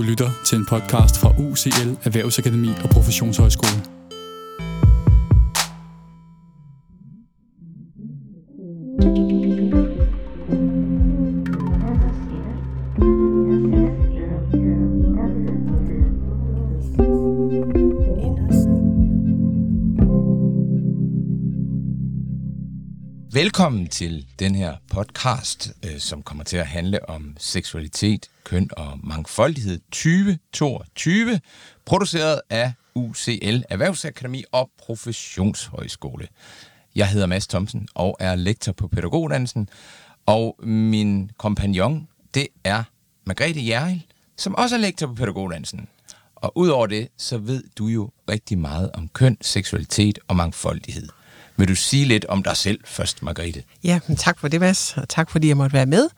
Du lytter til en podcast fra UCL Erhvervsakademi og Professionshøjskole. Velkommen til den her podcast, øh, som kommer til at handle om seksualitet, køn og mangfoldighed 2022, produceret af UCL Erhvervsakademi og Professionshøjskole. Jeg hedder Mads Thomsen og er lektor på pædagoguddannelsen, og min kompagnon, det er Margrethe Jerl, som også er lektor på pædagoguddannelsen. Og udover det, så ved du jo rigtig meget om køn, seksualitet og mangfoldighed. Vil du sige lidt om dig selv først, Margrethe? Ja, men tak for det, Mads, og tak fordi jeg måtte være med.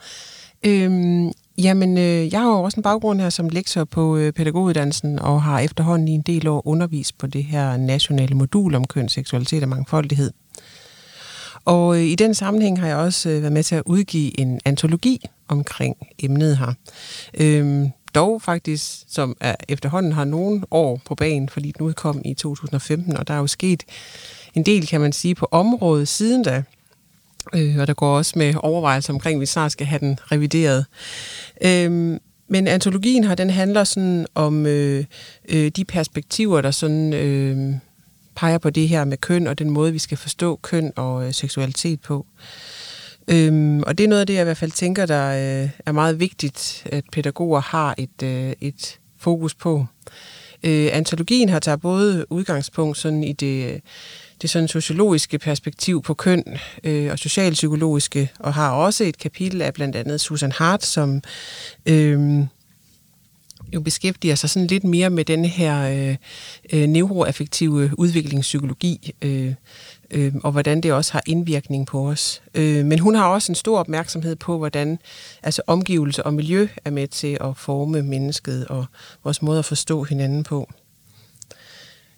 Øhm, jamen, øh, jeg har jo også en baggrund her som lektor på øh, pædagoguddannelsen, og har efterhånden i en del år undervist på det her nationale modul om køn, seksualitet og mangfoldighed. Og øh, i den sammenhæng har jeg også øh, været med til at udgive en antologi omkring emnet her. Øhm, dog faktisk, som er, efterhånden har nogle år på banen, fordi den udkom i 2015, og der er jo sket en del, kan man sige, på området siden da. Øh, og der går også med overvejelser omkring, at vi snart skal have den revideret. Øh, men antologien her, den handler sådan om øh, øh, de perspektiver, der sådan øh, peger på det her med køn, og den måde, vi skal forstå køn og øh, seksualitet på. Øhm, og det er noget af det, jeg i hvert fald tænker, der øh, er meget vigtigt, at pædagoger har et, øh, et fokus på. Øh, antologien har taget både udgangspunkt sådan i det det sådan sociologiske perspektiv på køn øh, og socialpsykologiske, og har også et kapitel af blandt andet Susan Hart, som øh, jo beskæftiger sig sådan lidt mere med den her øh, øh, neuroaffektive udviklingspsykologi, øh, øh, og hvordan det også har indvirkning på os. Øh, men hun har også en stor opmærksomhed på, hvordan altså omgivelser og miljø er med til at forme mennesket og vores måde at forstå hinanden på.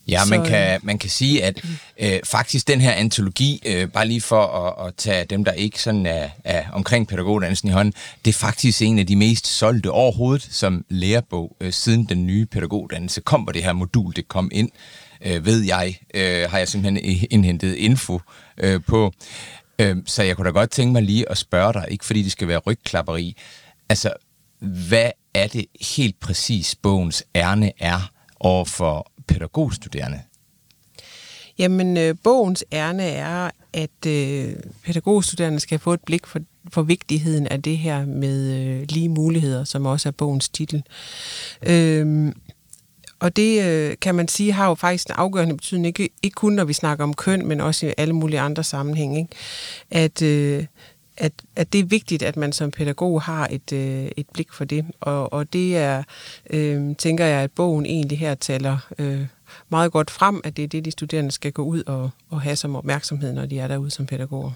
Ja, man kan, man kan sige, at øh, faktisk den her antologi, øh, bare lige for at, at tage dem, der ikke sådan er, er omkring pædagoguddannelsen i hånden, det er faktisk en af de mest solgte overhovedet som lærebog, øh, siden den nye pædagoguddannelse kom, hvor det her modul det kom ind, øh, ved jeg, øh, har jeg simpelthen indhentet info øh, på. Øh, så jeg kunne da godt tænke mig lige at spørge dig, ikke fordi det skal være rygklapperi, altså, hvad er det helt præcis bogens ærne er over for pædagogstuderende? Jamen, øh, bogens ærne er, at øh, pædagogstuderende skal få et blik for, for vigtigheden af det her med øh, lige muligheder, som også er bogens titel. Øh, og det øh, kan man sige har jo faktisk en afgørende betydning, ikke, ikke kun når vi snakker om køn, men også i alle mulige andre sammenhænge. Ikke? At, øh, at, at det er vigtigt, at man som pædagog har et, øh, et blik for det. Og, og det er, øh, tænker jeg, at bogen egentlig her taler øh, meget godt frem, at det er det, de studerende skal gå ud og, og have som opmærksomhed, når de er derude som pædagoger.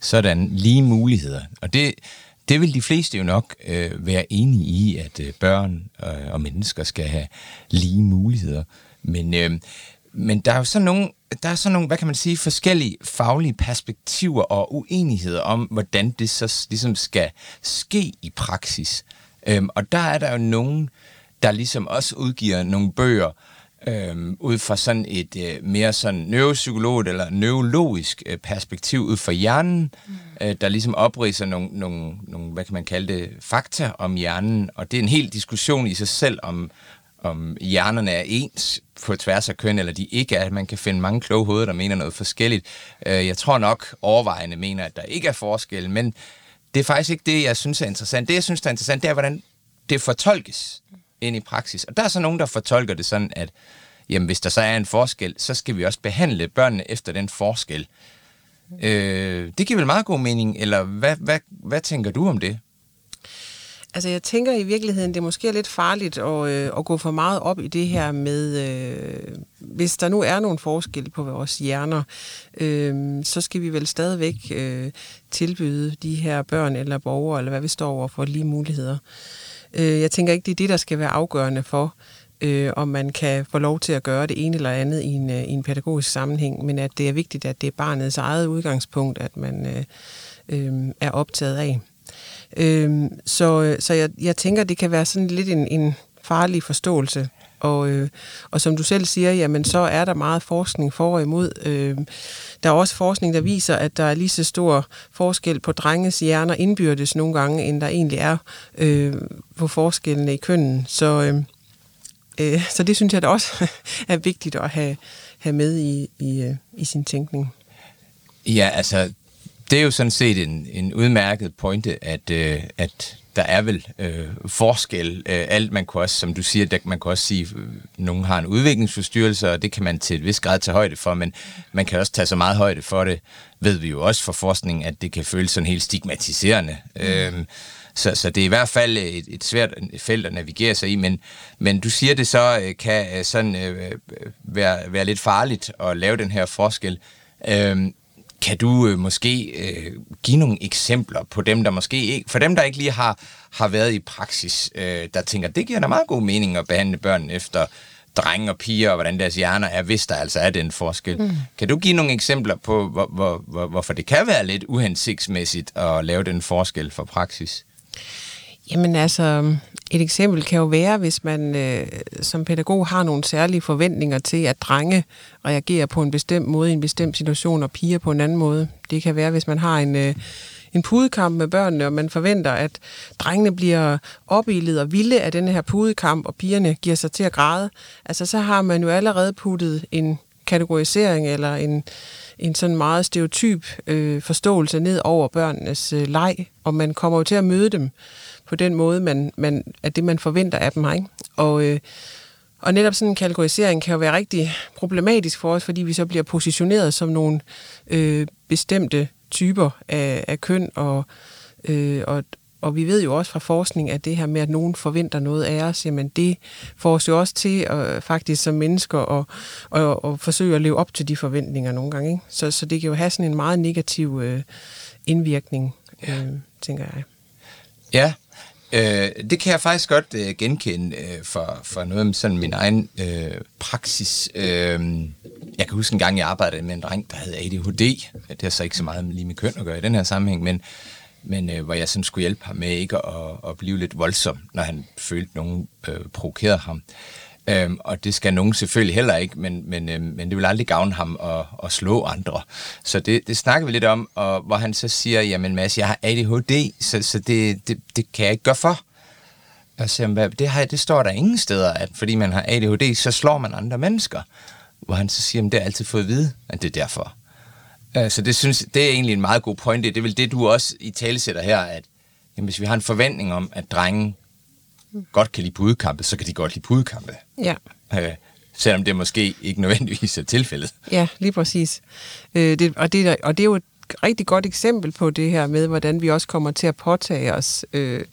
Sådan, lige muligheder. Og det, det vil de fleste jo nok øh, være enige i, at øh, børn øh, og mennesker skal have lige muligheder. Men, øh, men der er jo sådan nogle der er sådan nogle, hvad kan man sige, forskellige faglige perspektiver og uenigheder om, hvordan det så ligesom skal ske i praksis. Øhm, og der er der jo nogen, der ligesom også udgiver nogle bøger, øhm, ud fra sådan et øh, mere sådan neuropsykologisk eller neurologisk øh, perspektiv ud fra hjernen, mm. øh, der ligesom opriser nogle, nogle, nogle, hvad kan man kalde det, fakta om hjernen, og det er en hel diskussion i sig selv om, om hjernerne er ens på tværs af køn, eller de ikke er. Man kan finde mange kloge hoveder, der mener noget forskelligt. Øh, jeg tror nok overvejende mener, at der ikke er forskel, men det er faktisk ikke det, jeg synes er interessant. Det, jeg synes er interessant, det er, hvordan det fortolkes ind i praksis. Og der er så nogen, der fortolker det sådan, at jamen, hvis der så er en forskel, så skal vi også behandle børnene efter den forskel. Øh, det giver vel meget god mening, eller hvad, hvad, hvad tænker du om det? Altså jeg tænker i virkeligheden, det er måske lidt farligt at, øh, at gå for meget op i det her med, øh, hvis der nu er nogle forskelle på vores hjerner, øh, så skal vi vel stadigvæk øh, tilbyde de her børn eller borgere, eller hvad vi står over for, lige muligheder. Øh, jeg tænker ikke, det er det, der skal være afgørende for, øh, om man kan få lov til at gøre det ene eller andet i en, øh, i en pædagogisk sammenhæng, men at det er vigtigt, at det er barnets eget udgangspunkt, at man øh, øh, er optaget af. Øhm, så øh, så jeg, jeg tænker, det kan være sådan lidt en, en farlig forståelse. Og, øh, og som du selv siger, jamen så er der meget forskning for og imod. Øh, der er også forskning, der viser, at der er lige så stor forskel på drenges hjerner indbyrdes nogle gange, end der egentlig er øh, på forskellene i kønnen. Så, øh, øh, så det synes jeg da også er vigtigt at have, have med i, i, øh, i sin tænkning. Ja, altså, det er jo sådan set en, en udmærket pointe, at, øh, at der er vel øh, forskel. Øh, alt man kunne også, som du siger, der, man kan også sige, at øh, nogen har en udviklingsforstyrrelse, og det kan man til et vis grad tage højde for, men man kan også tage så meget højde for det, ved vi jo også fra forskning, at det kan føles sådan helt stigmatiserende. Mm. Øhm, så, så det er i hvert fald et, et svært felt at navigere sig i, men, men du siger, det så øh, kan sådan øh, være, være lidt farligt at lave den her forskel. Øhm, kan du øh, måske øh, give nogle eksempler på dem, der måske ikke, for dem, der ikke lige har, har været i praksis, øh, der tænker, det giver da meget god mening at behandle børn efter drenge og piger, og hvordan deres hjerner er, hvis der altså er den forskel. Mm. Kan du give nogle eksempler på, hvor, hvor, hvor, hvorfor det kan være lidt uhensigtsmæssigt at lave den forskel for praksis? Jamen altså, et eksempel kan jo være, hvis man øh, som pædagog har nogle særlige forventninger til, at drenge reagerer på en bestemt måde i en bestemt situation, og piger på en anden måde. Det kan være, hvis man har en, øh, en pudekamp med børnene, og man forventer, at drengene bliver opildet og vilde af den her pudekamp, og pigerne giver sig til at græde. Altså, så har man jo allerede puttet en kategorisering eller en, en sådan meget stereotyp øh, forståelse ned over børnenes øh, leg, og man kommer jo til at møde dem på den måde, man, man, at det, man forventer af dem. Ikke? Og, øh, og netop sådan en kategorisering kan jo være rigtig problematisk for os, fordi vi så bliver positioneret som nogle øh, bestemte typer af, af køn, og, øh, og, og vi ved jo også fra forskning, at det her med, at nogen forventer noget af os, jamen det får os jo også til at, faktisk som mennesker at, at, at forsøge at leve op til de forventninger nogle gange. Ikke? Så, så det kan jo have sådan en meget negativ øh, indvirkning, øh, tænker jeg. Ja, Øh, det kan jeg faktisk godt øh, genkende øh, for, for noget af sådan min egen øh, praksis. Øh, jeg kan huske en gang, jeg arbejdede med en dreng, der havde ADHD. Det har så ikke så meget lige med køn at gøre i den her sammenhæng, men, men øh, hvor jeg sådan skulle hjælpe ham med ikke at, at blive lidt voldsom, når han følte, at nogen øh, provokerede ham. Øhm, og det skal nogen selvfølgelig heller ikke, men, men, øhm, men det vil aldrig gavne ham at, at slå andre. Så det, det snakker vi lidt om, og hvor han så siger, jamen Mads, jeg har ADHD, så, så det, det, det kan jeg ikke gøre for. Og så siger, det, har, det står der ingen steder, at fordi man har ADHD, så slår man andre mennesker. Hvor han så siger, at det har altid fået at vide, at det er derfor. Øh, så det, synes, det er egentlig en meget god pointe. Det er vel det, du også i tale sætter her, at jamen, hvis vi har en forventning om, at godt kan lide pudekampe, så kan de godt lide pudekampe. Ja. Øh, selvom det måske ikke nødvendigvis er tilfældet. Ja, lige præcis. Øh, det, og, det, og det er jo et rigtig godt eksempel på det her med, hvordan vi også kommer til at påtage os øh,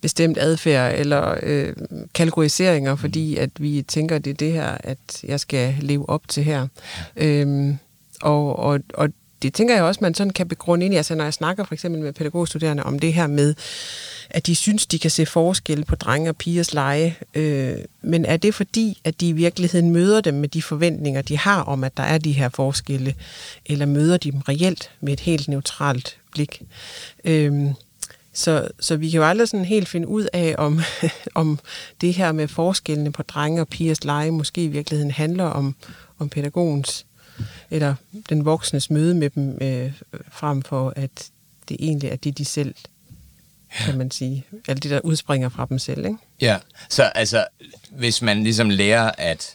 bestemt adfærd eller øh, kategoriseringer, fordi at vi tænker, det er det her, at jeg skal leve op til her. Øhm, og, og, og det tænker jeg også, man sådan kan begrunde ind i, altså når jeg snakker for eksempel med pædagogstuderende om det her med, at de synes, de kan se forskel på drenge og pigers lege. Øh, men er det fordi, at de i virkeligheden møder dem med de forventninger, de har om, at der er de her forskelle, eller møder de dem reelt med et helt neutralt blik? Øh, så, så vi kan jo aldrig sådan helt finde ud af, om, om det her med forskellene på drenge og pigers lege måske i virkeligheden handler om, om pædagogens eller den voksnes møde med dem, øh, frem for at det egentlig er det, de selv kan man sige. Alt det, der udspringer fra dem selv, ikke? Ja, så altså, hvis man ligesom lærer, at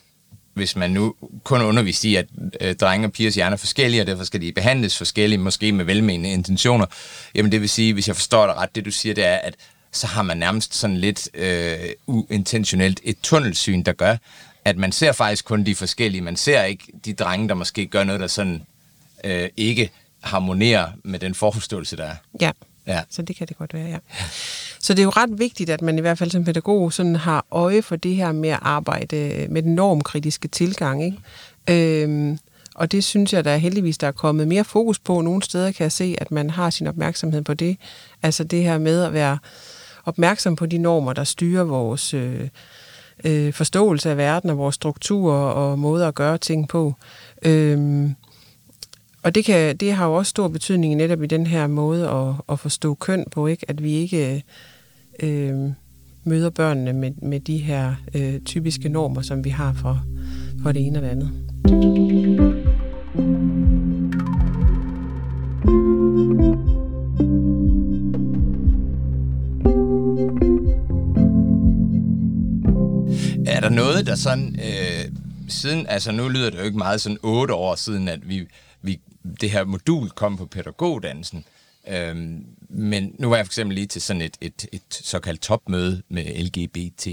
hvis man nu kun underviser i, at øh, drenge og pigers hjerner er forskellige, og derfor skal de behandles forskellige, måske med velmenende intentioner, jamen det vil sige, hvis jeg forstår dig ret, det du siger, det er, at så har man nærmest sådan lidt øh, uintentionelt et tunnelsyn, der gør, at man ser faktisk kun de forskellige. Man ser ikke de drenge, der måske gør noget, der sådan øh, ikke harmonerer med den forforståelse, der er. Ja. Ja. Så det kan det godt være, ja. Så det er jo ret vigtigt, at man i hvert fald som pædagog sådan har øje for det her med at arbejde med den normkritiske tilgang. Ikke? Øhm, og det synes jeg, der er heldigvis, der er kommet mere fokus på. Nogle steder kan jeg se, at man har sin opmærksomhed på det. Altså det her med at være opmærksom på de normer, der styrer vores øh, øh, forståelse af verden og vores strukturer og måder at gøre ting på. Øhm, og det, kan, det har jo også stor betydning netop i den her måde at, at forstå køn på, ikke? at vi ikke øh, møder børnene med, med de her øh, typiske normer, som vi har for, for det ene og det andet. Noget, der sådan, øh, siden, altså nu lyder det jo ikke meget sådan otte år siden, at vi, vi det her modul kom på pædagogdannelsen, øhm, men nu var jeg for eksempel lige til sådan et, et, et såkaldt topmøde med LGBT,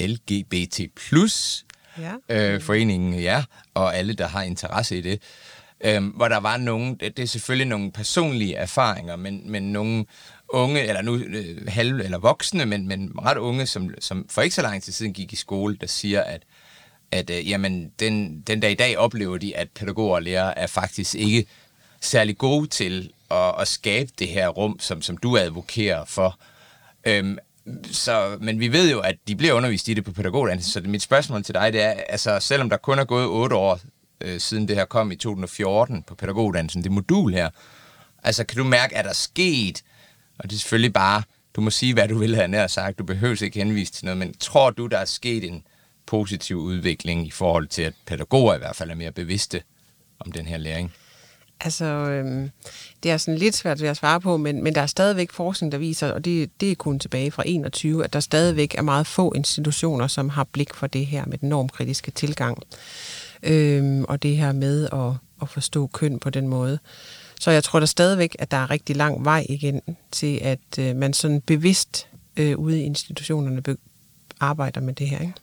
LGBT plus Ja. øh, foreningen, ja, og alle, der har interesse i det. Øhm, hvor der var nogle, det, det er selvfølgelig nogle personlige erfaringer, men, men nogle unge, eller nu øh, halv eller voksne, men, men ret unge, som, som for ikke så lang tid siden gik i skole, der siger, at, at øh, jamen, den, den der i dag oplever de, at pædagoger og lærere er faktisk ikke særlig gode til at, at skabe det her rum, som, som du advokerer for. Øhm, så, men vi ved jo, at de bliver undervist i det på pædagoguddannelsen, så mit spørgsmål til dig, det er, altså selvom der kun er gået otte år øh, siden det her kom i 2014 på pædagoguddannelsen, det modul her, altså kan du mærke, at der er sket, og det er selvfølgelig bare, du må sige, hvad du vil have nær sagt, du behøver ikke henvise til noget, men tror du, der er sket en positiv udvikling i forhold til, at pædagoger i hvert fald er mere bevidste om den her læring? Altså, øhm, det er sådan lidt svært at svare på, men, men der er stadigvæk forskning, der viser, og det, det er kun tilbage fra 21, at der stadigvæk er meget få institutioner, som har blik for det her med den normkritiske tilgang. Øhm, og det her med at, at forstå køn på den måde. Så jeg tror der stadigvæk, at der er rigtig lang vej igen til, at øh, man sådan bevidst øh, ude i institutionerne be- arbejder med det her. Ikke?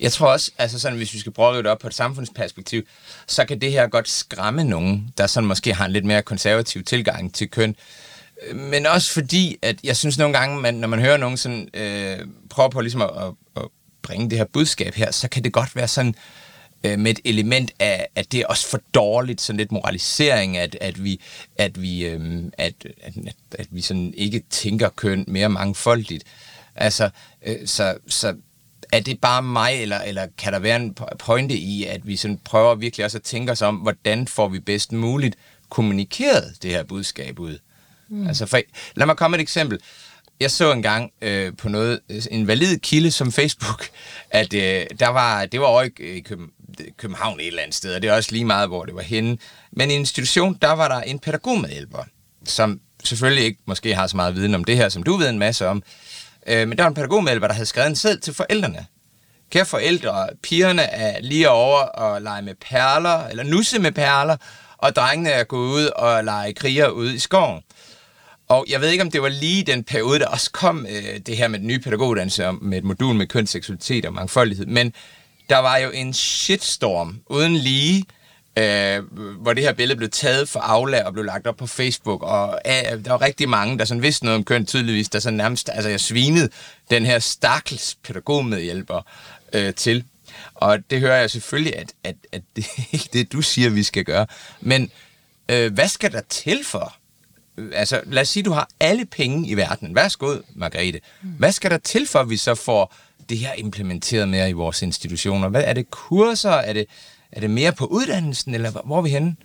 Jeg tror også, altså sådan, hvis vi skal prøve det op på et samfundsperspektiv, så kan det her godt skræmme nogen, der sådan måske har en lidt mere konservativ tilgang til køn. Men også fordi, at jeg synes nogle gange, man, når man hører nogen sådan, øh, prøve på ligesom at, at, at bringe det her budskab her, så kan det godt være sådan øh, med et element af, at det er også for dårligt, sådan lidt moralisering, at, at vi, at vi, øh, at, at, at vi sådan ikke tænker køn mere mangfoldigt. Altså, øh, så, så er det bare mig, eller, eller kan der være en pointe i, at vi sådan prøver virkelig også at tænke os om, hvordan får vi bedst muligt kommunikeret det her budskab ud? Mm. Altså for, lad mig komme et eksempel. Jeg så engang øh, på noget, en valid kilde som Facebook, at øh, der var, det var over øh, i København et eller andet sted, og det er også lige meget, hvor det var henne. Men i en institution, der var der en pædagogmedhjælper, som selvfølgelig ikke måske har så meget viden om det her, som du ved en masse om, Øh, men der var en pædagogmedhjælper, der havde skrevet en sæd til forældrene. Kære forældre, pigerne er lige over og lege med perler, eller nusse med perler, og drengene er gået ud og lege kriger ude i skoven. Og jeg ved ikke, om det var lige den periode, der også kom øh, det her med den nye pædagoguddannelse med et modul med køn, seksualitet og mangfoldighed. Men der var jo en shitstorm uden lige, øh, hvor det her billede blev taget for Aula og blev lagt op på Facebook, og øh, der var rigtig mange, der sådan vidste noget om køn tydeligvis, der sådan nærmest, altså jeg svinede den her stakkels pædagogmedhjælper øh, til. Og det hører jeg selvfølgelig, at, at, at det er ikke det, du siger, vi skal gøre. Men øh, hvad skal der til for? Altså, lad os sige, du har alle penge i verden. Værsgo, Margrethe. Hvad skal der til for, at vi så får det her implementeret mere i vores institutioner? Hvad er det kurser? Er det, er det mere på uddannelsen, eller hvor er vi henne?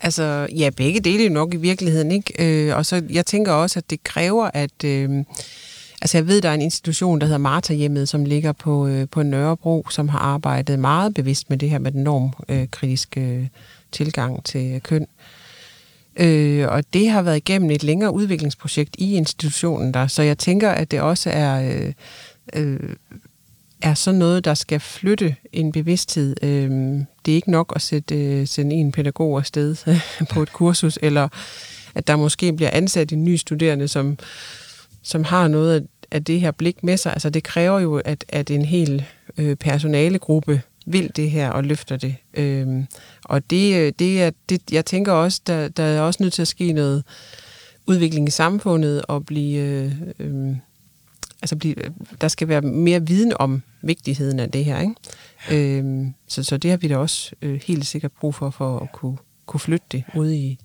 Altså, ja, begge dele nok i virkeligheden, ikke? Øh, og så, jeg tænker også, at det kræver, at... Øh, altså, jeg ved, der er en institution, der hedder Marta Hjemmet, som ligger på, øh, på Nørrebro, som har arbejdet meget bevidst med det her med den normkritiske øh, tilgang til køn. Øh, Øh, og det har været igennem et længere udviklingsprojekt i institutionen der, så jeg tænker, at det også er... Øh, øh, er sådan noget, der skal flytte en bevidsthed. Øh, det er ikke nok at sætte, øh, sende en pædagog afsted på et kursus, eller at der måske bliver ansat en ny studerende, som, som har noget af det her blik med sig. Altså det kræver jo, at, at en hel øh, personalegruppe vil det her og løfter det. Øhm, og det, øh, det er, det, jeg tænker også, der, der er også nødt til at ske noget udvikling i samfundet og blive... Øh, øh, altså blive, der skal være mere viden om vigtigheden af det her. Ikke? Øhm, så, så det har vi da også øh, helt sikkert brug for, for at kunne, kunne flytte det ude i,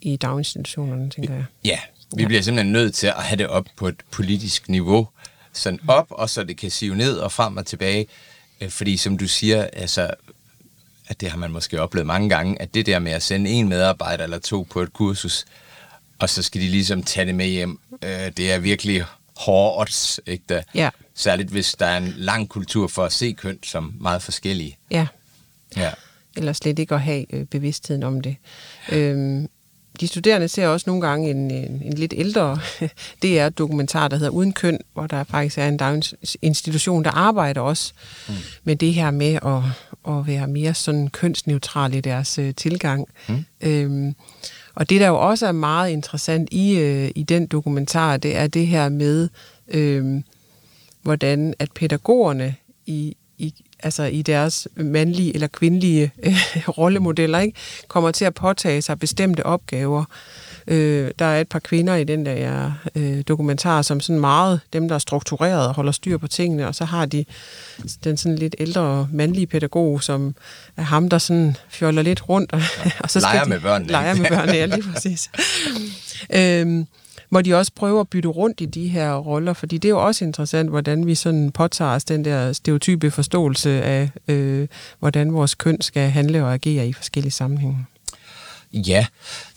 i daginstitutionerne, tænker jeg. Ja, vi ja. bliver simpelthen nødt til at have det op på et politisk niveau. Sådan op, og så det kan sive ned og frem og tilbage. Øh, fordi som du siger, altså, at det har man måske oplevet mange gange, at det der med at sende en medarbejder eller to på et kursus, og så skal de ligesom tage det med hjem, øh, det er virkelig hårde odds, ikke der? Ja. Særligt hvis der er en lang kultur for at se køn som meget forskellige. Ja, Ja. eller slet ikke at have øh, bevidstheden om det. Øhm, de studerende ser også nogle gange en, en, en lidt ældre DR-dokumentar, der hedder Uden Køn, hvor der faktisk er en daginstitution, der arbejder også mm. med det her med at, at være mere sådan kønsneutral i deres øh, tilgang. Mm. Øhm, og det, der jo også er meget interessant i, øh, i den dokumentar, det er det her med, øh, hvordan at pædagogerne i, i, altså i deres mandlige eller kvindelige øh, rollemodeller ikke, kommer til at påtage sig bestemte opgaver. Øh, der er et par kvinder i den der øh, dokumentar, som sådan meget, dem der er struktureret og holder styr på tingene, og så har de den sådan lidt ældre mandlige pædagog, som er ham, der sådan fjoller lidt rundt. Og, og så skal Leger de, med børnene. Leger med børnene, ja, lige præcis. øhm, hvor de også prøver at bytte rundt i de her roller, fordi det er jo også interessant, hvordan vi sådan påtager os den der stereotype forståelse af, øh, hvordan vores køn skal handle og agere i forskellige sammenhænge. Ja,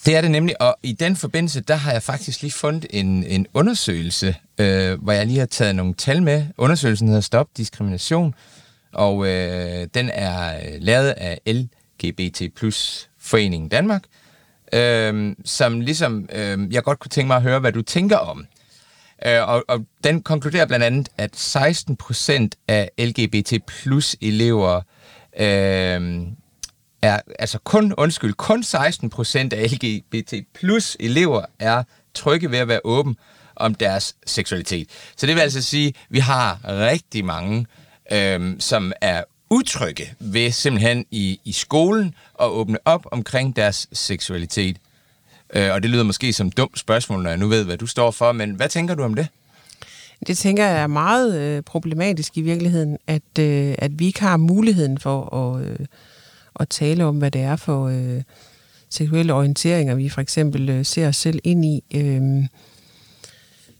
det er det nemlig, og i den forbindelse, der har jeg faktisk lige fundet en, en undersøgelse, øh, hvor jeg lige har taget nogle tal med. Undersøgelsen hedder Stop Diskrimination, og øh, den er øh, lavet af LGBT Plus Foreningen Danmark, øh, Øhm, som ligesom øh, jeg godt kunne tænke mig at høre, hvad du tænker om. Øh, og, og den konkluderer blandt andet, at 16 procent af LGBT plus elever øh, er, altså kun, undskyld, kun 16 procent af LGBT plus elever er trygge ved at være åben om deres seksualitet. Så det vil altså sige, at vi har rigtig mange, øh, som er utrygge ved simpelthen i, i skolen at åbne op omkring deres seksualitet. Øh, og det lyder måske som et dumt spørgsmål, når jeg nu ved, hvad du står for, men hvad tænker du om det? Det tænker jeg er meget øh, problematisk i virkeligheden, at, øh, at vi ikke har muligheden for at, øh, at tale om, hvad det er for øh, seksuelle orienteringer, vi for eksempel øh, ser os selv ind i. Øh,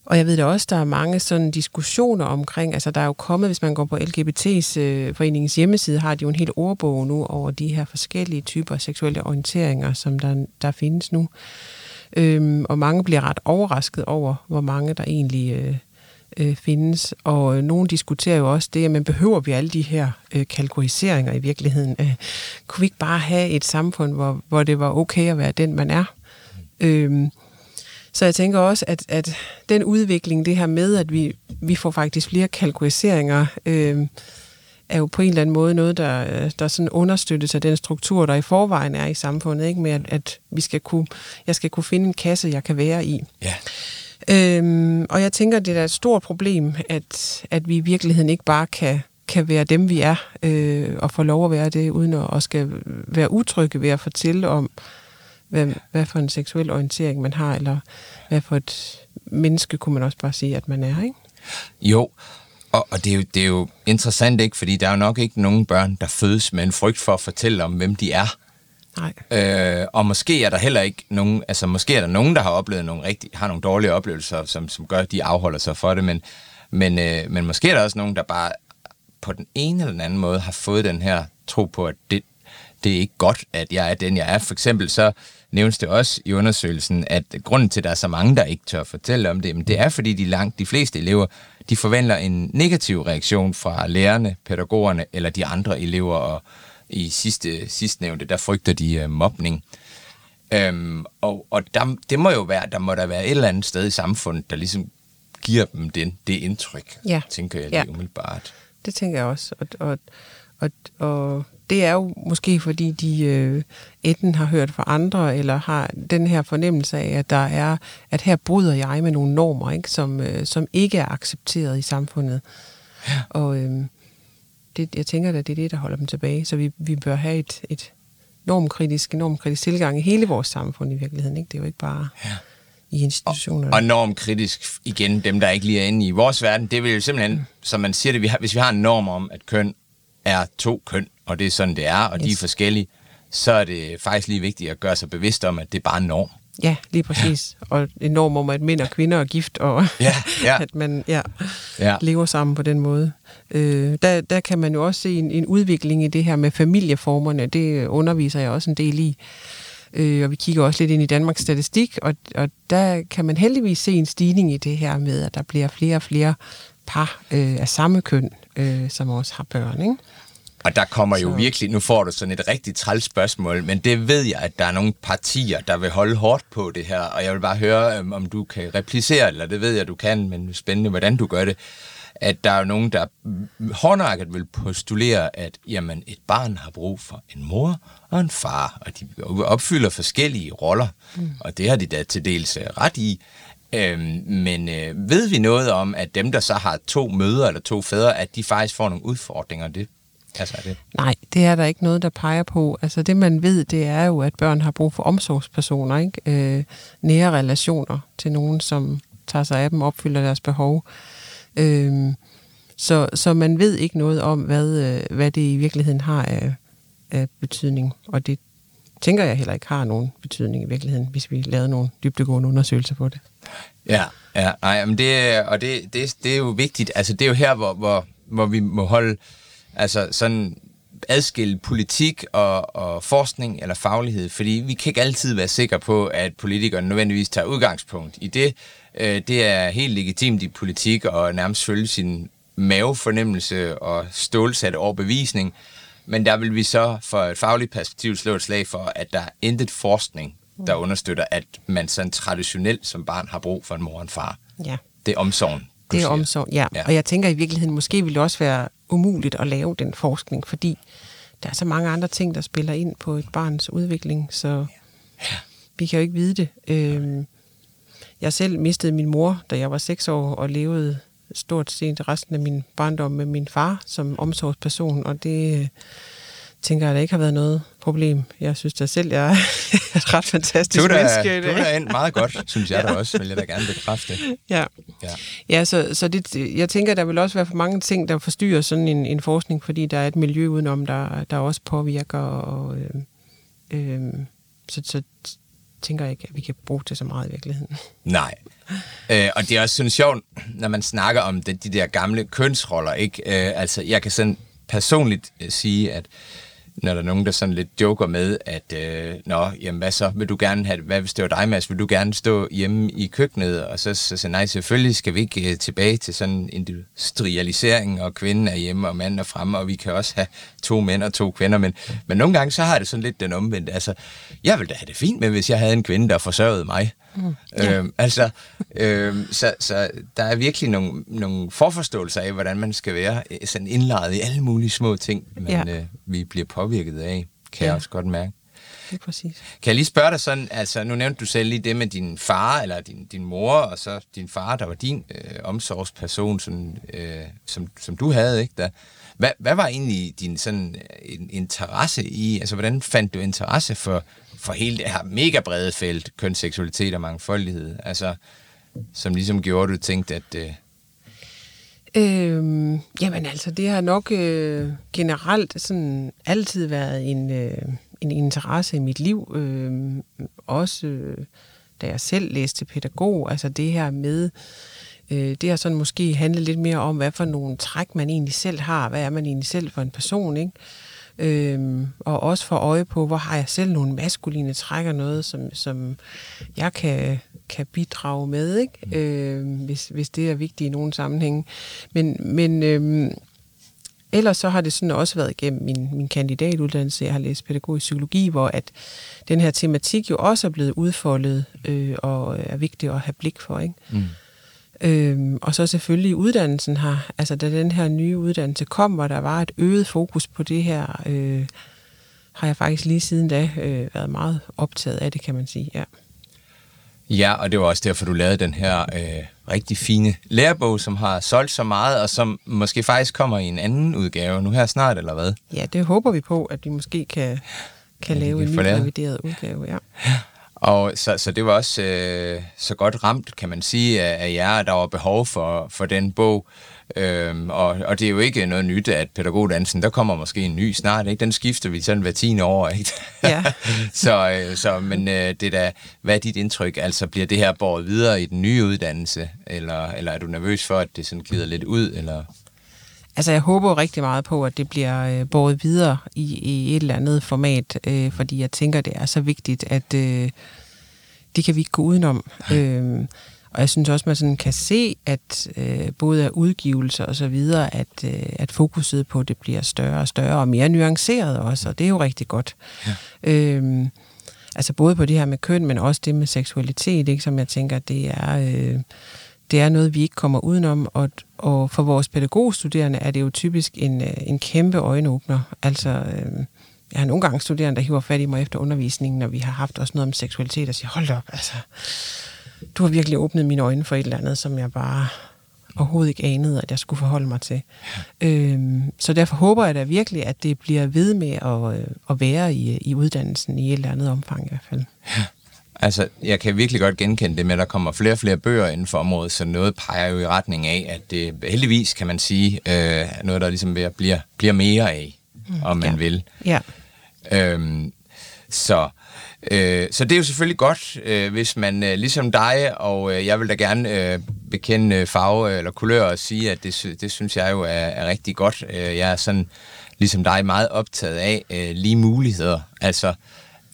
og jeg ved da også, der er mange sådan diskussioner omkring, altså der er jo kommet, hvis man går på LGBT's øh, foreningens hjemmeside, har de jo en hel ordbog nu over de her forskellige typer seksuelle orienteringer, som der, der findes nu. Øhm, og mange bliver ret overrasket over, hvor mange der egentlig øh, øh, findes. Og øh, nogen diskuterer jo også det, at man behøver vi alle de her øh, kategoriseringer i virkeligheden. Øh, kunne vi ikke bare have et samfund, hvor, hvor det var okay at være den, man er? Øh, så jeg tænker også, at, at den udvikling, det her med, at vi, vi får faktisk flere kategoriseringer, øh, er jo på en eller anden måde noget, der, der sådan understøttes af den struktur, der i forvejen er i samfundet, ikke? med at, at vi skal kunne, jeg skal kunne finde en kasse, jeg kan være i. Ja. Øhm, og jeg tænker, det er et stort problem, at, at vi i virkeligheden ikke bare kan, kan være dem, vi er, øh, og få lov at være det, uden at, at skal være utrygge ved at fortælle om, hvad, hvad for en seksuel orientering man har, eller hvad for et menneske, kunne man også bare sige, at man er, ikke? Jo, og, og det, er jo, det er jo interessant, ikke? Fordi der er jo nok ikke nogen børn, der fødes med en frygt for at fortælle om, hvem de er. Nej. Øh, og måske er der heller ikke nogen, altså måske er der nogen, der har oplevet nogle rigtig, har nogle dårlige oplevelser, som, som gør, at de afholder sig for det, men, men, øh, men måske er der også nogen, der bare på den ene eller den anden måde har fået den her tro på, at det, det er ikke godt, at jeg er den, jeg er. For eksempel så nævnes det også i undersøgelsen, at grunden til, at der er så mange, der ikke tør fortælle om det, men det er, fordi de langt de fleste elever, de forventer en negativ reaktion fra lærerne, pædagogerne eller de andre elever, og i sidste, sidstnævnte, der frygter de uh, mobning. Øhm, og og der, det må jo være, der må der være et eller andet sted i samfundet, der ligesom giver dem den, det indtryk, Ja. tænker jeg lige Ja. umiddelbart. Det tænker jeg også. Og, og, og, og det er jo måske, fordi de øh, enten har hørt fra andre, eller har den her fornemmelse af, at der er, at her bryder jeg med nogle normer, ikke, som, øh, som ikke er accepteret i samfundet. Ja. Og øh, det, jeg tænker, at det er det, der holder dem tilbage. Så vi, vi bør have et, et normkritisk, normkritisk tilgang i hele vores samfund i virkeligheden. Ikke? Det er jo ikke bare ja. i institutionerne. Og normkritisk, igen, dem der ikke lige er inde i vores verden, det vil jo simpelthen, som man siger det, vi har, hvis vi har en norm om, at køn er to køn, og det er sådan, det er, og yes. de er forskellige, så er det faktisk lige vigtigt at gøre sig bevidst om, at det er bare en norm. Ja, lige præcis. Ja. Og en norm om, at mænd og kvinder er gift, og Ja, ja. at man ja, Ja. lever sammen på den måde. Øh, der, der kan man jo også se en, en udvikling i det her med familieformerne. Det underviser jeg også en del i. Øh, og vi kigger også lidt ind i Danmarks statistik, og, og der kan man heldigvis se en stigning i det her med, at der bliver flere og flere par øh, af samme køn, øh, som også har børn. Ikke? Og der kommer jo Så- virkelig, nu får du sådan et rigtig træls spørgsmål, men det ved jeg, at der er nogle partier, der vil holde hårdt på det her, og jeg vil bare høre, øhm, om du kan replicere, eller det ved jeg, du kan, men spændende, hvordan du gør det, at der er nogen, der hårdnakket vil postulere, at jamen, et barn har brug for en mor og en far, og de opfylder forskellige roller, mm. og det har de da til dels øh, ret i. Øhm, men øh, ved vi noget om, at dem, der så har to mødre eller to fædre, at de faktisk får nogle udfordringer? Det, altså er det Nej, det er der ikke noget, der peger på. Altså det, man ved, det er jo, at børn har brug for omsorgspersoner, ikke? Øh, nære relationer til nogen, som tager sig af dem, opfylder deres behov. Øh, så, så man ved ikke noget om, hvad, øh, hvad det i virkeligheden har af, af betydning. Og det tænker jeg heller ikke har nogen betydning i virkeligheden, hvis vi lavede nogle dybdegående undersøgelser på det. Ja, ja, ej, men det, og det, det, det er jo vigtigt. Altså, det er jo her, hvor, hvor, hvor vi må holde, altså sådan adskille politik og, og forskning eller faglighed, fordi vi kan ikke altid være sikre på, at politikerne nødvendigvis tager udgangspunkt i det. Øh, Det er helt legitimt i politik og nærmest følge sin mavefornemmelse og stålsat overbevisning, men der vil vi så for et fagligt perspektiv slå et slag for, at der er intet forskning, der understøtter, at man sådan traditionelt som barn har brug for en mor og en far. Ja. Det er omsorgen. Det er siger. omsorg, ja. Ja. ja. Og jeg tænker i virkeligheden, måske ville det også være umuligt at lave den forskning, fordi der er så mange andre ting, der spiller ind på et barns udvikling, så vi kan jo ikke vide det. Øhm, jeg selv mistede min mor, da jeg var seks år, og levede stort set resten af min barndom med min far som omsorgsperson, og det øh, tænker jeg, der ikke har været noget problem. Jeg synes da selv, jeg er et ret fantastisk Du er menneske du er endt meget godt, synes jeg da også, vil jeg da gerne bekræfte. Ja. Ja. Ja, så, så det, jeg tænker, der vil også være for mange ting, der forstyrrer sådan en, en forskning, fordi der er et miljø udenom, der, der også påvirker, og øh, øh, så, så tænker jeg ikke, at vi kan bruge det så meget i virkeligheden. Nej. Øh, og det er også sådan sjovt, når man snakker om de, de der gamle kønsroller, ikke? Øh, altså, jeg kan sådan personligt øh, sige, at når der er nogen, der sådan lidt joker med, at øh, nå, jamen hvad så, vil du gerne have, hvad hvis det var dig, Mads, vil du gerne stå hjemme i køkkenet, og så så siger nej, selvfølgelig skal vi ikke øh, tilbage til sådan industrialisering, og kvinden er hjemme, og manden er fremme, og vi kan også have to mænd og to kvinder, men, men nogle gange, så har det sådan lidt den omvendte, altså, jeg ville da have det fint med, hvis jeg havde en kvinde, der forsørgede mig. Mm. Øhm, altså, øhm, så, så der er virkelig nogle, nogle forforståelser af, hvordan man skal være øh, sådan indlejet i alle mulige små ting, men Ja. øh, vi bliver påvirket af, kan ja. jeg Ja. også godt mærke. Det er præcis. Kan jeg lige spørge dig sådan, altså nu nævnte du selv lige det med din far, eller din, din mor, og så din far, der var din øh, omsorgsperson, sådan, øh, som, som du havde, ikke? Der. Hvad, hvad var egentlig din sådan øh, en, interesse i, altså hvordan fandt du interesse for, for hele det her mega brede felt, kønsseksualitet og mangfoldighed, altså som ligesom gjorde, at du tænkte, at øh, Øhm, jamen altså, det har nok øh, generelt sådan altid været en, øh, en interesse i mit liv. Øh, også øh, da jeg selv læste pædagog, altså det her med, øh, det har sådan måske handlet lidt mere om, hvad for nogle træk man egentlig selv har, hvad er man egentlig selv for en person, ikke? Øhm, og også for øje på, hvor har jeg selv nogle maskuline træk og noget, som, som jeg kan, kan bidrage med, ikke? Øhm, hvis, hvis det er vigtigt i nogle sammenhænge. Men, men øhm, ellers så har det sådan også været igennem min, min kandidatuddannelse. Jeg har læst pædagogisk psykologi, hvor at den her tematik jo også er blevet udfoldet øh, og er vigtig at have blik for, ikke? Mm. Øhm, og så selvfølgelig uddannelsen har, altså da den her nye uddannelse kom, hvor der var et øget fokus på det her, øh, har jeg faktisk lige siden da øh, været meget optaget af det, kan man sige, ja. Ja, og det var også derfor, du lavede den her øh, rigtig fine lærebog, som har solgt så meget, og som måske faktisk kommer i en anden udgave nu her snart, eller hvad? Ja, det håber vi på, at vi måske kan, kan Ja, ja, lave kan en ny revideret udgave, ja. Og så, så det var også øh, så godt ramt, kan man sige, af, af jer, der var behov for, for den bog. Øhm, og, og det er jo ikke noget nyt, at pædagogdansen, der kommer måske en ny snart, ikke? Den skifter vi sådan hver tiende år, ikke? Ja. så, øh, så, men øh, det der, hvad er dit indtryk? Altså, bliver det her båret videre i den nye uddannelse? Eller, eller er du nervøs for, at det sådan glider lidt ud? Eller? Altså, jeg håber jo rigtig meget på, at det bliver øh, båret videre i, i et eller andet format, øh, fordi jeg tænker, det er så vigtigt, at øh, det kan vi ikke gå udenom. Øh, og jeg synes også, man sådan kan se, at øh, både af udgivelser og så videre, at, øh, at fokuset på det bliver større og større og mere nuanceret også, og det er jo rigtig godt. Ja. Øh, altså både på det her med køn, men også det med seksualitet, ikke, som jeg tænker, det er... Øh, det er noget, vi ikke kommer udenom, og, og for vores pædagogstuderende er det jo typisk en, øh, en kæmpe øjenåbner. Altså, øh, jeg har nogle gange studerende, der hiver fat i mig efter undervisningen, når vi har haft også noget om seksualitet, og siger, hold op, altså, du har virkelig åbnet mine øjne for et eller andet, som jeg bare overhovedet ikke anede, at jeg skulle forholde mig til. Ja. Øhm, så derfor håber jeg da virkelig, at det bliver ved med at, øh, at være i, i uddannelsen i et eller andet omfang i hvert fald. Ja. Altså, jeg kan virkelig godt genkende det med, at der kommer flere og flere bøger inden for området, så noget peger jo i retning af, at det heldigvis, kan man sige, øh, noget, der ligesom ved at blive, bliver mere af, mm, om man ja. vil. Ja. Øhm, så, øh, så det er jo selvfølgelig godt, øh, hvis man øh, ligesom dig, og øh, jeg vil da gerne øh, bekende farve eller kulør og sige, at det, det synes jeg jo er, er rigtig godt. Øh, jeg er sådan, ligesom dig, meget optaget af øh, lige muligheder. Altså,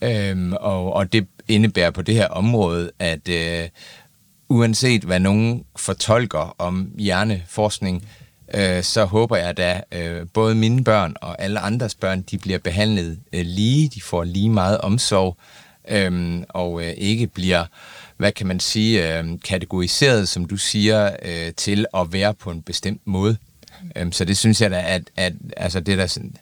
øh, og, og det indebærer på det her område, at øh, uanset hvad nogen fortolker om hjerneforskning, øh, så håber jeg da, øh, både mine børn og alle andres børn, de bliver behandlet øh, lige, de får lige meget omsorg, øh, og øh, ikke bliver, hvad kan man sige, øh, kategoriseret, som du siger, øh, til at være på en bestemt måde. Øh, så det synes jeg da, at, at altså det der sådan,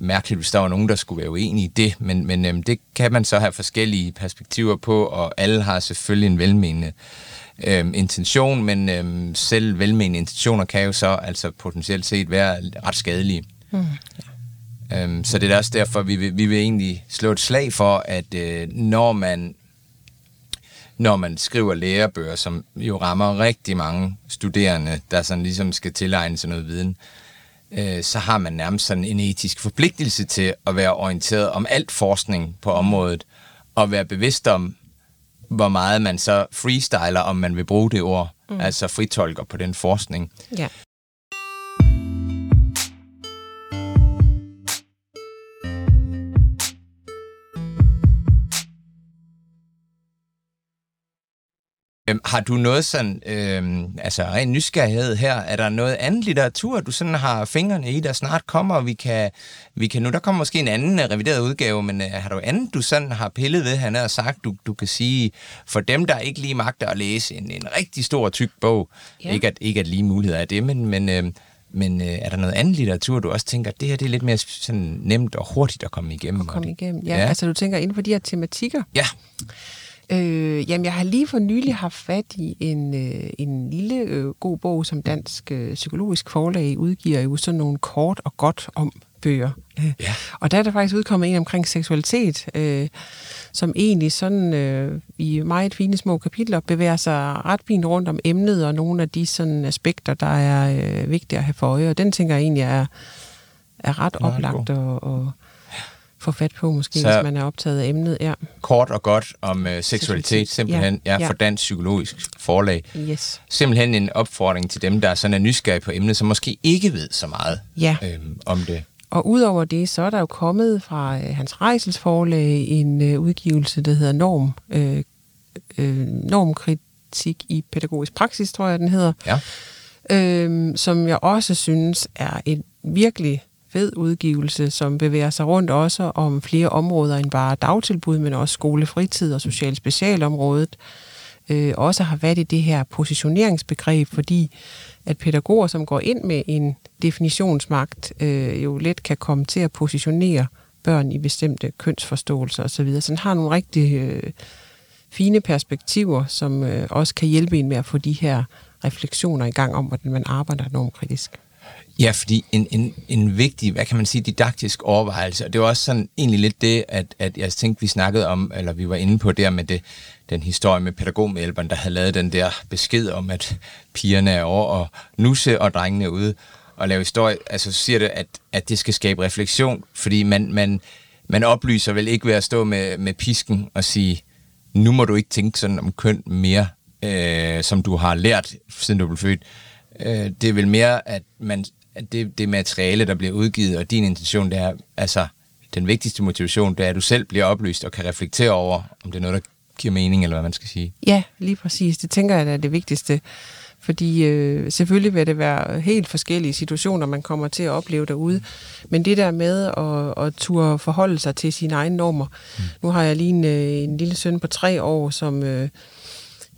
mærkeligt, hvis der var nogen, der skulle være uenige i det, men, men øhm, det kan man så have forskellige perspektiver på, og alle har selvfølgelig en velmenende øhm, intention, men øhm, selv velmenende intentioner kan jo så altså potentielt set være ret skadelige. Mm. Øhm, så det er også derfor, vi vil, vi vil egentlig slå et slag for, at øh, når man når man skriver lærebøger, som jo rammer rigtig mange studerende, der sådan ligesom skal tilegne sig noget viden, øh, så har man nærmest sådan en etisk forpligtelse til at være orienteret om alt forskning på området, og være bevidst om, hvor meget man så freestyler, om man vil bruge det ord, mm. altså fritolker på den forskning. Ja. Øhm, har du noget sådan, øhm, altså ren nysgerrighed her, er der noget andet litteratur, du sådan har fingrene i, der snart kommer, og vi kan, vi kan nu, der kommer måske en anden uh, revideret udgave, men uh, har du andet, du sådan har pillet ved, han har sagt, du, du kan sige, for dem, der ikke lige magter at læse en, en rigtig stor, tyk bog, ja. ikke, at, ikke at lige muligheder er det, men, men, øh, men øh, er der noget andet litteratur, du også tænker, det her det er lidt mere sådan nemt og hurtigt at komme igennem? At komme igennem, ja. ja. Altså du tænker inden for de her tematikker? Ja. Øh, jamen, jeg har lige for nylig haft fat i en, øh, en lille øh, god bog, som Dansk øh, Psykologisk Forlag udgiver jo sådan nogle kort og godt om bøger. Ja. Og der er der faktisk udkommet en omkring seksualitet, øh, som egentlig sådan øh, i meget fine små kapitler bevæger sig ret fint rundt om emnet og nogle af de sådan aspekter, der er øh, vigtige at have for øje. Og den tænker jeg egentlig er, er ret oplagt og, og få fat på, måske, så, hvis man er optaget af emnet. Ja. Kort og godt om uh, seksualitet, simpelthen, ja, ja, for Dansk Psykologisk Forlag. Yes. Simpelthen en opfordring til dem, der sådan er nysgerrige på emnet, som måske ikke ved så meget ja. øhm, om det. Og udover det, så er der jo kommet fra øh, Hans Rejsels forlag en øh, udgivelse, der hedder Norm, øh, øh, Normkritik i pædagogisk praksis, tror jeg, den hedder. Ja. Øh, som jeg også synes er et virkelig fed udgivelse, som bevæger sig rundt også om flere områder end bare dagtilbud, men også skolefritid og social specialområdet. Øh, også har været i det her positioneringsbegreb, fordi at pædagoger, som går ind med en definitionsmagt, øh, jo let kan komme til at positionere børn i bestemte kønsforståelser osv. Så den har nogle rigtig øh, fine perspektiver, som øh, også kan hjælpe en med at få de her refleksioner i gang om, hvordan man arbejder normkritisk. Ja, fordi en, en, en vigtig, hvad kan man sige, didaktisk overvejelse, og det var også sådan egentlig lidt det, at, at jeg tænkte, vi snakkede om, eller vi var inde på der med det, den historie med pædagogmedhjælperen, der havde lavet den der besked om, at pigerne er over og nusse, og drengene er ude og lave historie. Altså, så siger det, at, at det skal skabe refleksion, fordi man, man, man oplyser vel ikke ved at stå med, med pisken og sige, nu må du ikke tænke sådan om køn mere, øh, som du har lært, siden du blev født. Øh, det er vel mere, at man at det, det materiale, der bliver udgivet, og din intention, det er, altså, den vigtigste motivation, det er, at du selv bliver oplyst og kan reflektere over, om det er noget, der giver mening, eller hvad man skal sige. Ja, lige præcis. Det tænker jeg er det vigtigste. Fordi øh, selvfølgelig vil det være helt forskellige situationer, man kommer til at opleve derude. Men det der med at, at turde forholde sig til sine egne normer. Mm. Nu har jeg lige en, øh, en lille søn på tre år, som øh,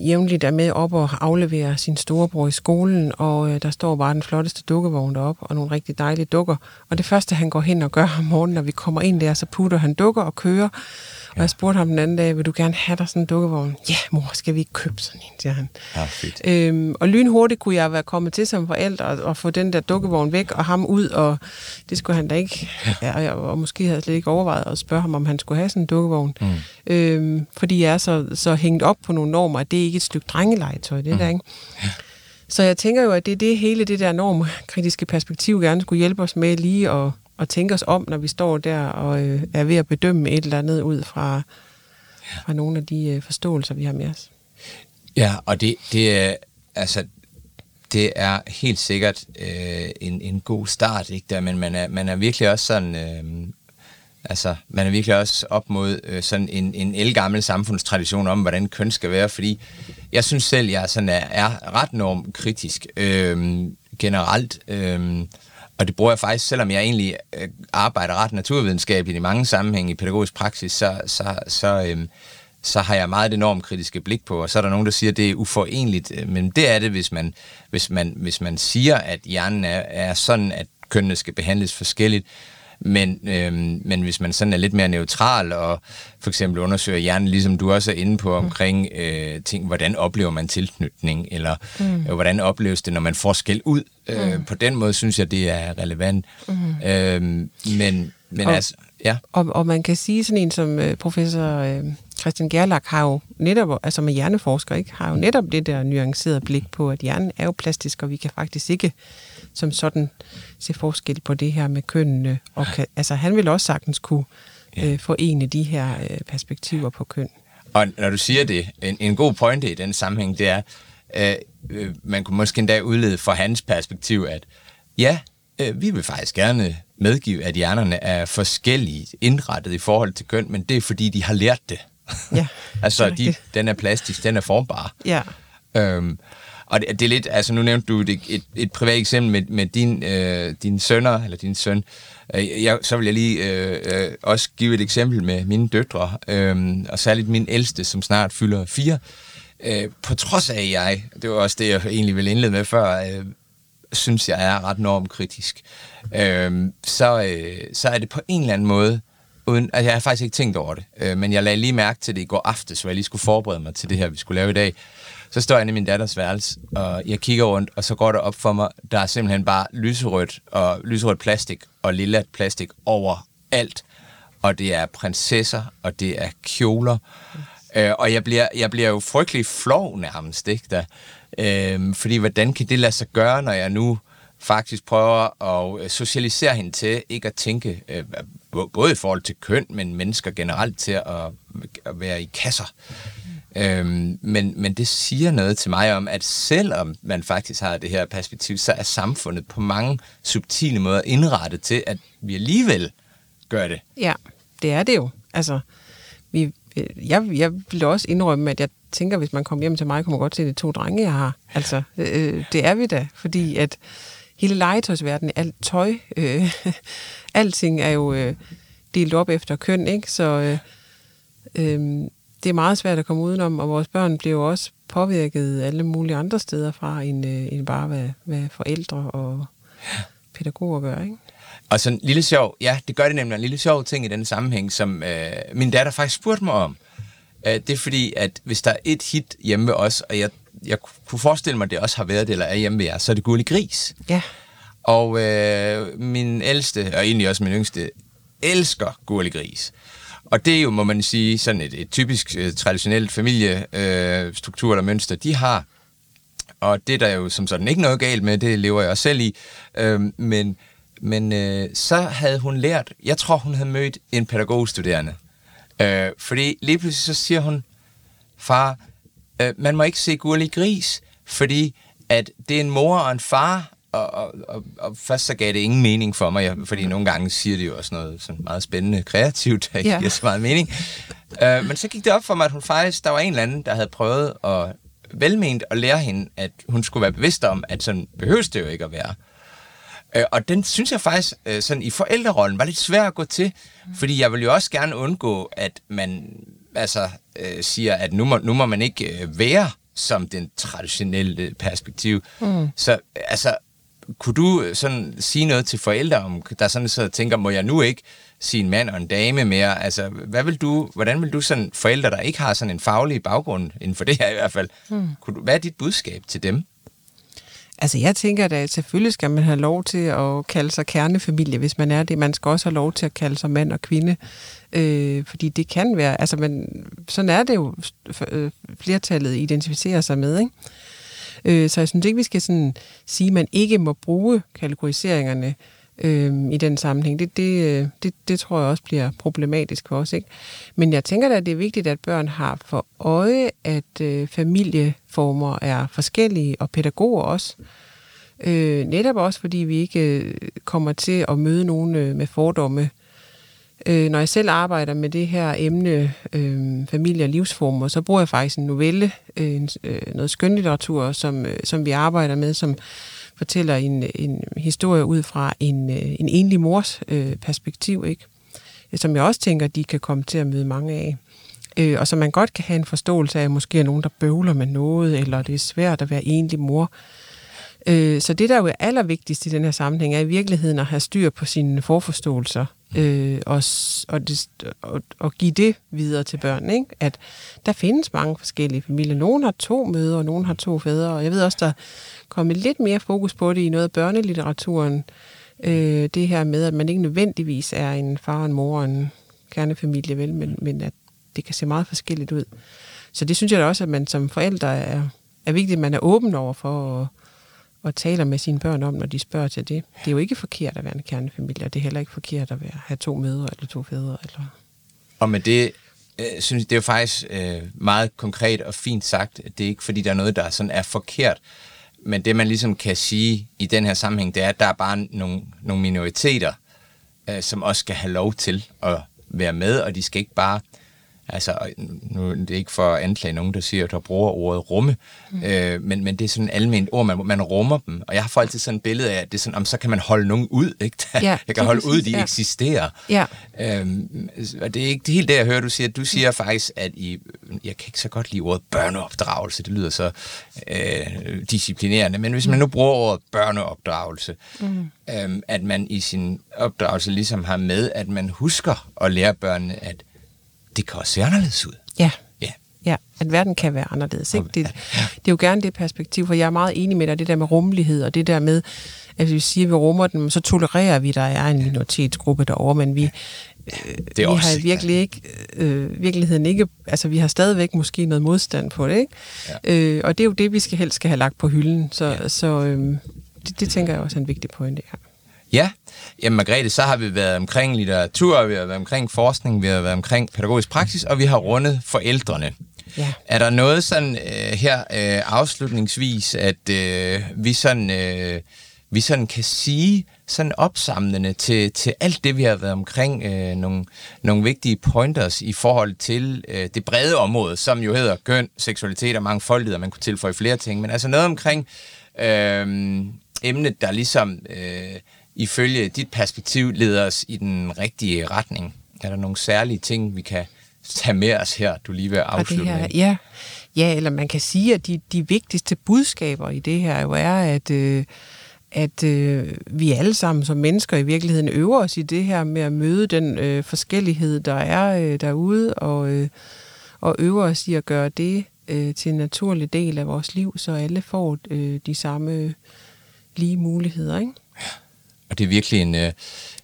jævnligt er med op og afleverer sin storebror i skolen, og øh, der står bare den flotteste dukkevogn deroppe, og nogle rigtig dejlige dukker. Og det første, han går hen og gør om morgenen, når vi kommer ind der, så putter han dukker og kører. Og jeg spurgte ham den anden dag, vil du gerne have dig sådan en dukkevogn? Ja, mor, skal vi ikke købe sådan en, siger han. Ja, fedt. Øhm, og lynhurtigt kunne jeg være kommet til som forældre og, og få den der dukkevogn væk og ham ud, og det skulle han da ikke. Ja, og, jeg, og måske havde jeg slet ikke overvejet at spørge ham, om han skulle have sådan en dukkevogn. Mm. Øhm, fordi jeg er så, så hængt op på nogle normer, at det er ikke et stykke drengelegetøj, det mm. der, ikke? Ja. Så jeg tænker jo, at det er det hele det der normkritiske perspektiv gerne skulle hjælpe os med lige at, at tænke os om, når vi står der og øh, er ved at bedømme et eller andet ud fra, fra nogle af de øh, forståelser, vi har med os. Ja, og det, det er altså det er helt sikkert øh, en, en god start, ikke der, men man er, man er virkelig også sådan, øh, altså man er virkelig også op mod øh, sådan en, en elgammel samfundstradition om, hvordan køn skal være, fordi jeg synes selv, jeg sådan er, er ret norm kritisk øh, generelt. Øh, og det bruger jeg faktisk, selvom jeg egentlig øh, arbejder ret naturvidenskabeligt i mange sammenhænge i pædagogisk praksis, så, så, så, øhm, så har jeg meget et enormt kritiske blik på, og så er der nogen, der siger, at det er uforenligt, øh, men det er det, hvis man, hvis man, hvis man siger, at hjernen er, er sådan, at kønnene skal behandles forskelligt, men, øhm, men hvis man sådan er lidt mere neutral og for eksempel undersøger hjernen, ligesom du også er inde på omkring øh, ting, hvordan oplever man tilknytning, eller mm. øh, hvordan opleves det, når man får skæld ud. Øh, mm. På den måde synes jeg, det er relevant. Mm. Øhm, men men og, altså, ja. Og, og man kan sige sådan en som øh, professor øh, Christian Gerlach har jo netop, altså med hjerneforsker, ikke, har jo netop det der nuancerede blik på, at hjernen er jo plastisk, og vi kan faktisk ikke som sådan se forskel på det her med kønnene. Og kan, altså han vil også sagtens kunne øh, forene de her øh, perspektiver på køn. Og når du siger det, en, en god pointe i den sammenhæng, det er, øh, man kunne måske endda udlede fra hans perspektiv, at ja, øh, vi vil faktisk gerne medgive, at hjernerne er forskellige indrettet i forhold til køn, men det er fordi, de har lært det. Ja, altså, de, den er plastisk, den er formbar. Ja. Øhm, og det, det er lidt, altså nu nævnte du et, et, et privat eksempel med, med din, øh, din sønner, eller din søn. Øh, jeg, så vil jeg lige øh, øh, også give et eksempel med mine døtre, øh, og særligt min ældste, som snart fylder fire. Øh, på trods af, jeg, det var også det, jeg egentlig ville indlede med før, øh, synes jeg er ret normkritisk, øh, så, øh, så er det på en eller anden måde, uden, altså jeg har faktisk ikke tænkt over det, øh, men jeg lagde lige mærke til det i går aftes, hvor jeg lige skulle forberede mig til det her, vi skulle lave i dag. Så står jeg inde i min datters værelse, og jeg kigger rundt, og så går der op for mig, der er simpelthen bare lyserødt og lyserødt plastik og lilla plastik over alt. Og det er prinsesser, og det er kjoler. Øh, og jeg bliver, jeg bliver jo frygtelig flov nærmest, ikke da? Øh, fordi hvordan kan det lade sig gøre, når jeg nu faktisk prøver at øh, socialisere hende til ikke at tænke, øh, både i forhold til køn, men mennesker generelt til at, at være i kasser. Øhm, men, men det siger noget til mig om, at selvom man faktisk har det her perspektiv, så er samfundet på mange subtile måder indrettet til, at vi alligevel gør det. Ja, det er det jo. Altså, vi, øh, jeg, jeg vil også indrømme, at jeg tænker, hvis man kommer hjem til mig, kommer godt til, de to drenge, jeg har. Altså, øh, øh det er vi da, fordi at hele legetøjsverdenen, alt tøj, øh, alting er jo øh, delt op efter køn, ikke? Så øh, øh, det er meget svært at komme udenom, og vores børn bliver jo også påvirket alle mulige andre steder fra, end, øh, end bare hvad, hvad forældre og pædagoger gør, ikke? Og sådan en lille sjov, ja, det gør det nemlig en lille sjov ting i den sammenhæng, som øh, min datter faktisk spurgte mig om. Øh, det er fordi, at hvis der er et hit hjemme ved os, og jeg, jeg kunne forestille mig, at det også har været det, eller er hjemme ved jer, så er det Gurli Gris. Ja. Og øh, min ældste, og egentlig også min yngste, elsker Gurli Gris. Og det er jo, må man sige, sådan et, et typisk uh, traditionelt familiestruktur uh, eller mønster, de har. Og det er der jo som sådan ikke noget galt med, det lever jeg også selv i. Uh, men men uh, så havde hun lært, jeg tror hun havde mødt en pædagogstuderende. Uh, fordi lige pludselig så siger hun, far, uh, man må ikke se gurlig gris, fordi at det er en mor og en far, og, og, og, og først så gav det ingen mening for mig, fordi nogle gange siger det jo også noget sådan meget spændende kreativt, der ikke Ja. giver så meget mening. Uh, men så gik det op for mig, at hun faktisk, der var en eller anden, der havde prøvet at velment at lære hende, at hun skulle være bevidst om, at sådan behøves det jo ikke at være. Øh, og den synes jeg faktisk, øh, sådan i forældrerollen, var lidt svær at gå til, fordi jeg vil jo også gerne undgå, at man altså øh, siger, at nu må, nu må man ikke øh, være som den traditionelle perspektiv. Mm. Så altså, kunne du sådan sige noget til forældre, om, der sådan så tænker, må jeg nu ikke sige en mand og en dame mere? Altså, hvad vil du, hvordan vil du sådan, forældre, der ikke har sådan en faglig baggrund inden for det her i hvert fald, mm. kunne du, hvad er dit budskab til dem? Altså jeg tænker da, at selvfølgelig skal man have lov til at kalde sig kernefamilie, hvis man er det. Man skal også have lov til at kalde sig mand og kvinde, øh, fordi det kan være, altså men, sådan er det jo, øh, flertallet identificerer sig med, ikke? Øh, så jeg synes ikke, vi skal sådan sige, at man ikke må bruge kategoriseringerne øh, i den sammenhæng. Det, det, øh, det, det tror jeg også bliver problematisk for os. Ikke? Men jeg tænker da, at det er vigtigt, at børn har for øje, at øh, familieformer er forskellige, og pædagoger også. Øh, netop også, fordi vi ikke øh, kommer til at møde nogen øh, med fordomme. Øh, når jeg selv arbejder med det her emne, øh, familie og livsformer, så bruger jeg faktisk en novelle, øh, en, øh, noget skønlitteratur, som, øh, som vi arbejder med, som fortæller en, en historie ud fra en, øh, en enlig mors øh, perspektiv, ikke? som jeg også tænker, de kan komme til at møde mange af. Øh, og så man godt kan have en forståelse af, at måske er nogen, der bøvler med noget, eller det er svært at være enlig mor. Øh, så det, der jo er allervigtigst i den her sammenhæng, er i virkeligheden at have styr på sine forforståelser, øh, og, og, det, og, og give det videre til børn. Ikke? At der findes mange forskellige familier. Nogen har to mødre, og nogen har to fædre, og jeg ved også, der kommet lidt mere fokus på det i noget af børnelitteraturen. Øh, det her med, at man ikke nødvendigvis er en far, en mor og en kernefamilie, vel, men, men at det kan se meget forskelligt ud. Så det synes jeg da også, at man som forældre er, er vigtigt, at man er åben over for at, og taler med sine børn om, når de spørger til det. Det er jo ikke forkert at være en kernefamilie, og det er heller ikke forkert at være, have to mødre eller to fædre. Eller... Og med det, øh, synes jeg, det er jo faktisk øh, meget konkret og fint sagt. Det er ikke, fordi der er noget, der sådan er forkert. Men det, man ligesom kan sige i den her sammenhæng, det er, at der er bare nogle, nogle minoriteter, øh, som også skal have lov til at være med, og de skal ikke bare... Altså, nu det er ikke for at anklage nogen, der siger, at der bruger ordet rumme, mm. øh, men, men det er sådan et almindeligt ord, man, man rummer dem. Og jeg har for altid sådan et billede af, at det er sådan, om, så kan man holde nogen ud, ikke? Ja, jeg kan holde ud, præcis, de ja. eksisterer. Ja. Øhm, og det er ikke det helt det, jeg hører, du siger. Du siger faktisk, at I, jeg kan ikke så godt lide ordet børneopdragelse. Det lyder så øh, disciplinerende. Men hvis man nu bruger ordet børneopdragelse, mm. øhm, at man i sin opdragelse ligesom har med, at man husker at lære børnene, at det kan også se anderledes ud. Ja. Ja. Ja, at verden kan være anderledes. Ikke? Det, det er jo gerne det perspektiv, for jeg er meget enig med dig, det der med rummelighed, og det der med, at hvis vi siger, at vi rummer dem, så tolererer vi, at der er en minoritetsgruppe derovre, men vi, Det er vi også, har virkelig ikke, øh, virkeligheden ikke, altså vi har stadigvæk måske noget modstand på det, ikke? Ja. Øh, og det er jo det, vi skal helst skal have lagt på hylden, så, ja. så øh, det, det tænker jeg også er en vigtig pointe her. Ja, jamen Margrethe, så har vi været omkring litteratur, vi har været omkring forskning, vi har været omkring pædagogisk praksis, og vi har rundet forældrene. Ja. Er der noget sådan øh, her øh, afslutningsvis, at øh, vi sådan øh, vi sådan kan sige sådan opsamlende til, til alt det, vi har været omkring, øh, nogle, nogle vigtige pointers i forhold til øh, det brede område, som jo hedder køn, seksualitet og mangfoldighed, og man kunne tilføje flere ting, men altså noget omkring øh, emnet, der ligesom øh, ifølge dit perspektiv leder os i den rigtige retning. Er der nogle særlige ting, vi kan tage med os her, du lige det afslutte her, ja. ja, eller man kan sige, at de, de vigtigste budskaber i det her jo er, at, øh, at øh, vi alle sammen som mennesker i virkeligheden øver os i det her med at møde den øh, forskellighed, der er øh, derude, og, øh, og øver os i at gøre det øh, til en naturlig del af vores liv, så alle får øh, de samme lige muligheder, ikke? Det er virkelig en, øh,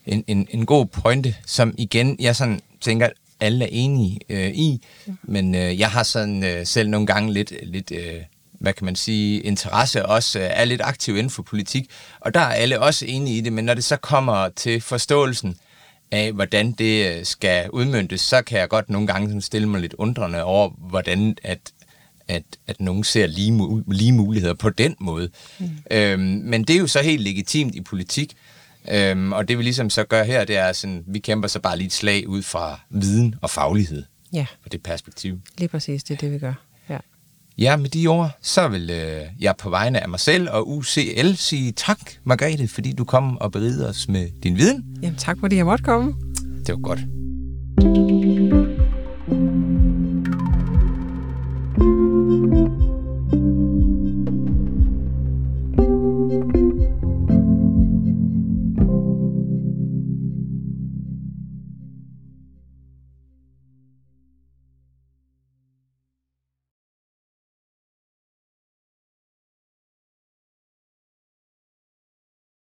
en, en, en god pointe, som igen, jeg sådan tænker, alle er enige øh, i, men øh, jeg har sådan øh, selv nogle gange lidt, lidt øh, hvad kan man sige, interesse også, øh, er lidt aktiv inden for politik, og der er alle også enige i det, men når det så kommer til forståelsen af, hvordan det øh, skal udmyndtes, så kan jeg godt nogle gange stille mig lidt undrende over, hvordan at at, at nogen ser lige, lige muligheder på den måde. Mm. Øhm, men det er jo så helt legitimt i politik, øhm, og det vi ligesom så gør her, det er sådan, vi kæmper så bare lige et slag ud fra viden og faglighed Ja, på det perspektiv. lige præcis, det er det, vi gør. Ja. Ja, med de ord, så vil øh, jeg på vegne af mig selv og UCL sige tak, Margrethe, fordi du kom og berigede os med din viden. Jamen, tak fordi jeg måtte komme. Det var godt.